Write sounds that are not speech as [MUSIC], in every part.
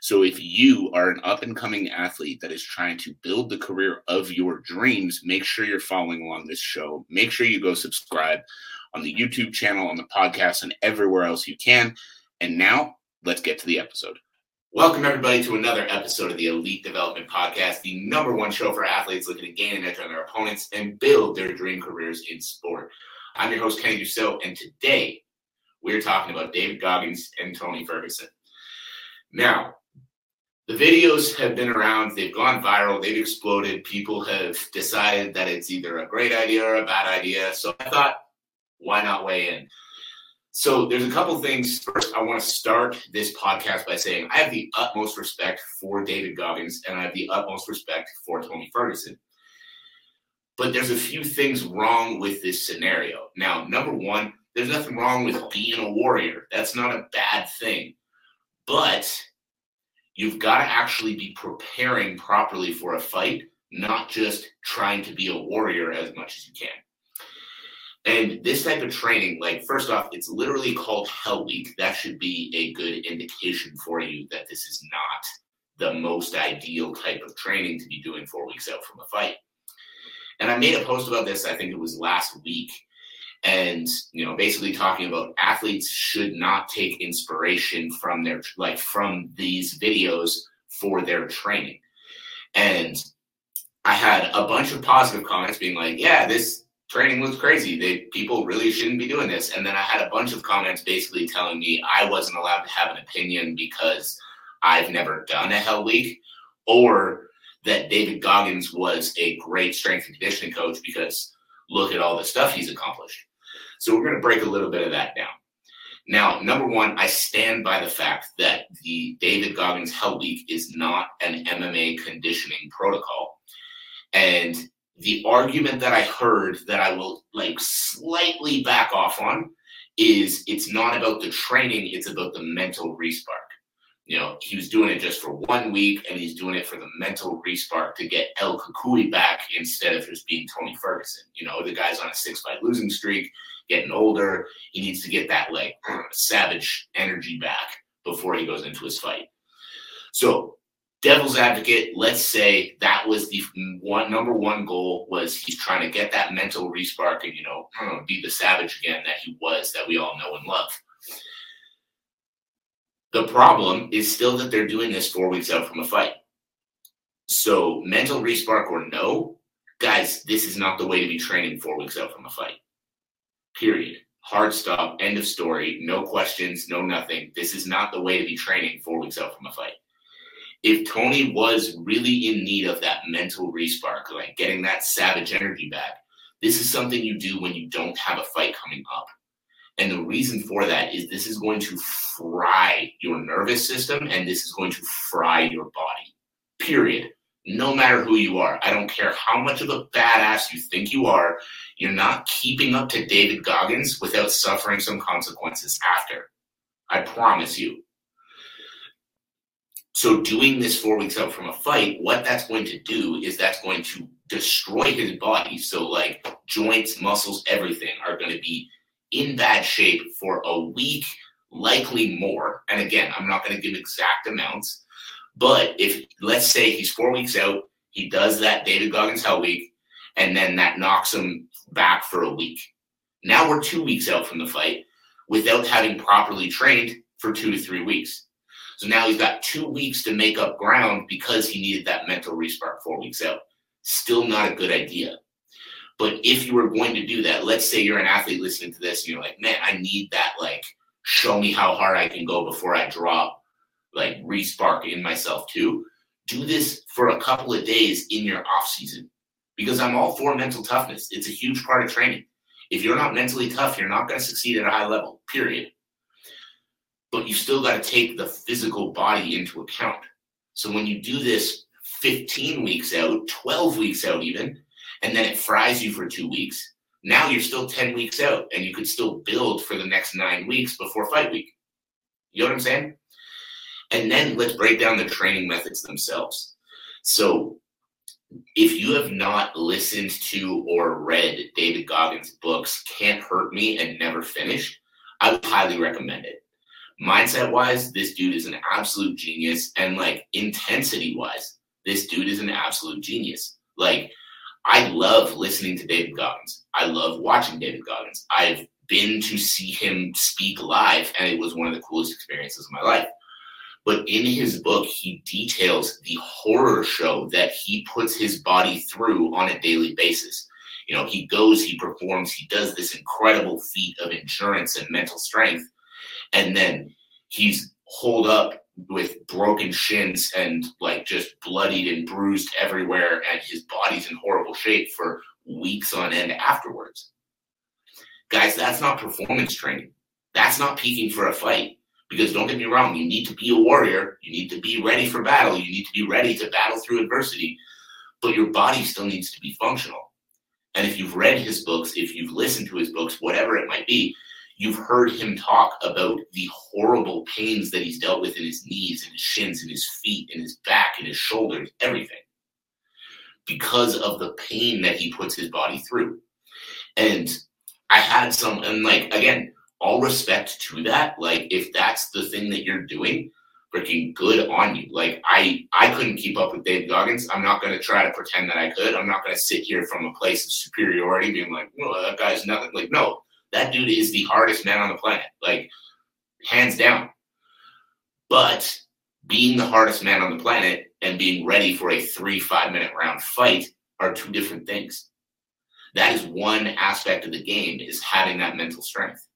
So if you are an up and coming athlete that is trying to build the career of your dreams, make sure you're following along this show. Make sure you go subscribe on the YouTube channel, on the podcast, and everywhere else you can. And now let's get to the episode. Welcome, everybody, to another episode of the Elite Development Podcast, the number one show for athletes looking to gain an edge on their opponents and build their dream careers in sport. I'm your host, Kenny Dusseault, and today we're talking about David Goggins and Tony Ferguson. Now, the videos have been around, they've gone viral, they've exploded. People have decided that it's either a great idea or a bad idea. So I thought, why not weigh in? So there's a couple things. First, I want to start this podcast by saying I have the utmost respect for David Goggins and I have the utmost respect for Tony Ferguson. But there's a few things wrong with this scenario. Now, number one, there's nothing wrong with being a warrior. That's not a bad thing. But you've got to actually be preparing properly for a fight, not just trying to be a warrior as much as you can. And this type of training, like, first off, it's literally called Hell Week. That should be a good indication for you that this is not the most ideal type of training to be doing four weeks out from a fight. And I made a post about this, I think it was last week, and you know basically talking about athletes should not take inspiration from their like from these videos for their training. And i had a bunch of positive comments being like yeah this training looks crazy. They people really shouldn't be doing this. And then i had a bunch of comments basically telling me i wasn't allowed to have an opinion because i've never done a hell week or that david goggins was a great strength and conditioning coach because look at all the stuff he's accomplished so we're going to break a little bit of that down. Now, number one, I stand by the fact that the David Goggins Hell Week is not an MMA conditioning protocol. And the argument that I heard that I will like slightly back off on is it's not about the training, it's about the mental respark. You know, he was doing it just for one week and he's doing it for the mental respark to get El Cucuy back instead of just being Tony Ferguson. You know, the guy's on a six fight losing streak getting older. He needs to get that like savage energy back before he goes into his fight. So, devil's advocate, let's say that was the one number one goal was he's trying to get that mental respark and you know be the savage again that he was that we all know and love. The problem is still that they're doing this four weeks out from a fight. So mental respark or no, guys, this is not the way to be training four weeks out from a fight. Period. Hard stop. End of story. No questions. No nothing. This is not the way to be training four weeks out from a fight. If Tony was really in need of that mental respark, like getting that savage energy back, this is something you do when you don't have a fight coming up. And the reason for that is this is going to fry your nervous system and this is going to fry your body. Period no matter who you are. I don't care how much of a badass you think you are, you're not keeping up to David Goggins without suffering some consequences after. I promise you. So, doing this four weeks out from a fight, what that's going to do is that's going to destroy his body. So, like joints, muscles, everything are going to be in bad shape for a week, likely more. And again, I'm not going to give exact amounts but if let's say he's four weeks out, he does that David Goggins Hell Week, and then that knocks him back for a week. Now we're two weeks out from the fight without having properly trained for two to three weeks. So now he's got two weeks to make up ground because he needed that mental respark four weeks out. Still not a good idea. But if you were going to do that, let's say you're an athlete listening to this and you're like, man, I need that, like, show me how hard I can go before I drop like respark in myself too. Do this for a couple of days in your off season because I'm all for mental toughness. It's a huge part of training. If you're not mentally tough, you're not going to succeed at a high level, period. But you still got to take the physical body into account. So when you do this 15 weeks out, 12 weeks out, even, and then it fries you for two weeks, Now you're still 10 weeks out and you could still build for the next nine weeks before fight week. You know what I'm saying? And then let's break down the training methods themselves. So, if you have not listened to or read David Goggins' books, Can't Hurt Me and Never Finish, I would highly recommend it. Mindset wise, this dude is an absolute genius. And like intensity wise, this dude is an absolute genius. Like, I love listening to David Goggins. I love watching David Goggins. I've been to see him speak live, and it was one of the coolest experiences of my life. But in his book, he details the horror show that he puts his body through on a daily basis. You know, he goes, he performs, he does this incredible feat of endurance and mental strength. And then he's holed up with broken shins and like just bloodied and bruised everywhere, and his body's in horrible shape for weeks on end afterwards. Guys, that's not performance training. That's not peaking for a fight. Because don't get me wrong, you need to be a warrior. You need to be ready for battle. You need to be ready to battle through adversity. But your body still needs to be functional. And if you've read his books, if you've listened to his books, whatever it might be, you've heard him talk about the horrible pains that he's dealt with in his knees and his shins and his feet and his back and his shoulders, everything. Because of the pain that he puts his body through. And I had some, and like, again, all respect to that. Like, if that's the thing that you're doing, freaking good on you. Like, I I couldn't keep up with Dave Goggins. I'm not to try to pretend that I could. I'm not to sit here from a place of superiority, being like, well, that guy's nothing. Like, no, that dude is the hardest man on the planet. Like, hands down. But being the hardest man on the planet and being ready for a three five minute round fight are two different things. That is one aspect of the game is having that mental strength.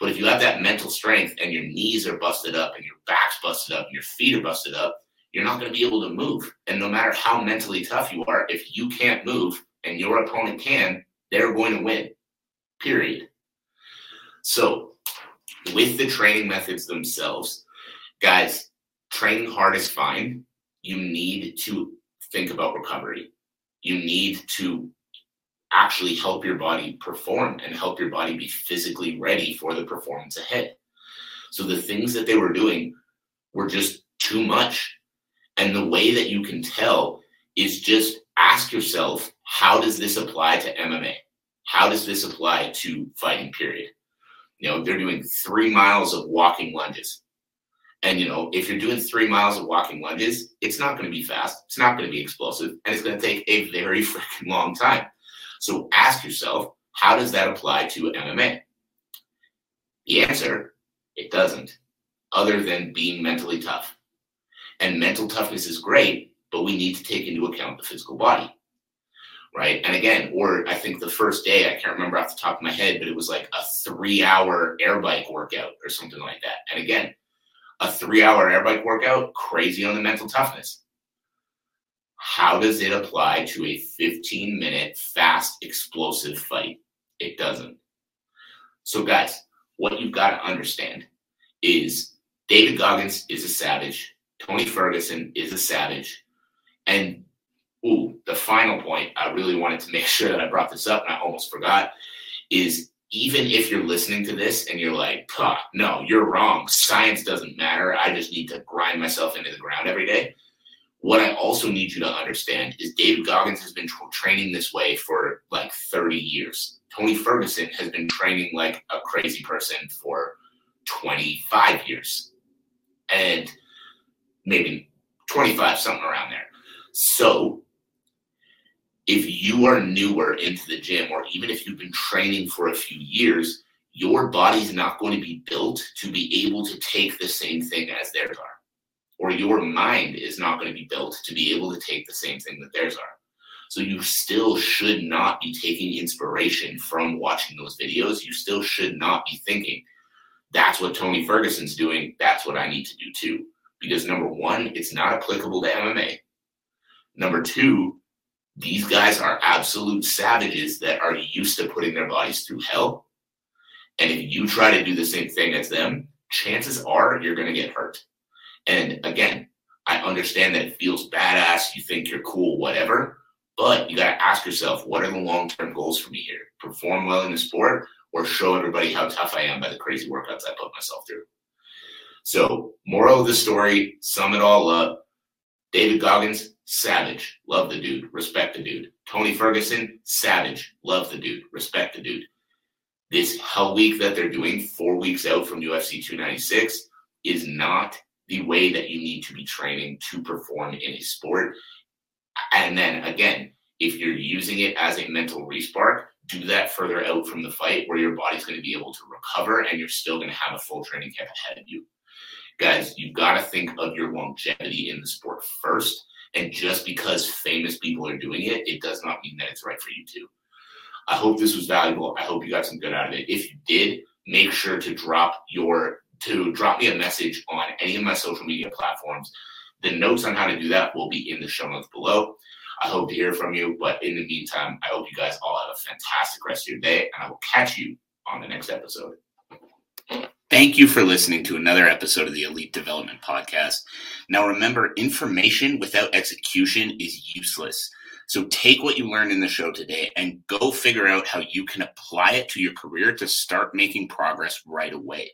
But if you have that mental strength and your knees are busted up and your back's busted up and your feet are busted up, you're not going to be able to move. And no matter how mentally tough you are, if you can't move and your opponent can, they're going to win. Period. So, with the training methods themselves, guys, training hard is fine. You need to think about recovery. You need to actually help your body perform and help your body be physically ready for the performance ahead. So the things that they were doing were just too much. And the way that you can tell is just ask yourself, how does this apply to MMA? How does this apply to fighting period? You know, they're doing three miles of walking lunges. And you know, if you're doing three miles of walking lunges, it's not going to be fast. It's not going to be explosive, and it's going to take a very [LAUGHS] freaking long time. So ask yourself, how does that apply to MMA? The answer, it doesn't, other than being mentally tough. And mental toughness is great, but we need to take into account the physical body. Right. And again, or I think the first day, I can't remember off the top of my head, but it was like a three hour air bike workout or something like that. And again, a three hour air bike workout, crazy on the mental toughness. How does it apply to a 15 minute fast explosive fight? It doesn't. So, guys, what you've got to understand is David Goggins is a savage, Tony Ferguson is a savage, and ooh, the final point I really wanted to [LAUGHS] make sure that I brought this up and I almost forgot is even if you're listening to this and you're like, no, you're wrong. Science doesn't matter. I just need to grind myself into the ground every day. What I also need you to understand is David Goggins has been tra- training this way for like 30 years. Tony Ferguson has been training like a crazy person for 25 years. And maybe 25, something around there. So if you are newer into the gym, or even if you've been training for a few years, your body's not going to be built to be able to take the same thing as theirs are or your mind is not going to be built to be able to take the same thing that theirs are. So you still should not be taking inspiration from watching those videos. You still should not be thinking, that's what Tony Ferguson's doing. That's what I need to do too. Because number one, it's not applicable to MMA. Number two, these guys are absolute savages that are used to putting their bodies through hell. And if you try to do the same thing as them, chances are you're going to get hurt. And again, I understand that it feels badass. You think you're cool, whatever. But you got to ask yourself, what are the long term goals for me here? Perform well in the sport or show everybody how tough I am by the crazy workouts I put myself through? So, moral of the story, sum it all up. David Goggins, savage. Love the dude. Respect the dude. Tony Ferguson, savage. Love the dude. Respect the dude. This hell week that they're doing, four weeks out from UFC 296, is not the way that you need to be training to perform in a sport. And then again, if you're using it as a mental respark, do that further out from the fight where your body's going to be able to recover and you're still going to have a full training camp ahead of you. Guys, you've got to think of your longevity in the sport first. And just because famous people are doing it, it does not mean that it's right for you too. I hope this was valuable. I hope you got some good out of it. If you did, make sure to drop your to drop me a message on any of my social media platforms. The notes on how to do that will be in the show notes below. I hope to hear from you. But in the meantime, I hope you guys all have a fantastic rest of your day, and I will catch you on the next episode. Thank you for listening to another episode of the Elite Development Podcast. Now, remember, information without execution is useless. So take what you learned in the show today and go figure out how you can apply it to your career to start making progress right away.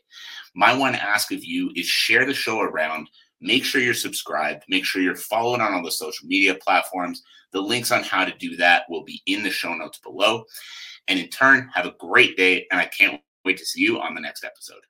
My one ask of you is share the show around. Make sure you're subscribed. Make sure you're following on all the social media platforms. The links on how to do that will be in the show notes below. And in turn, have a great day. And I can't wait to see you on the next episode.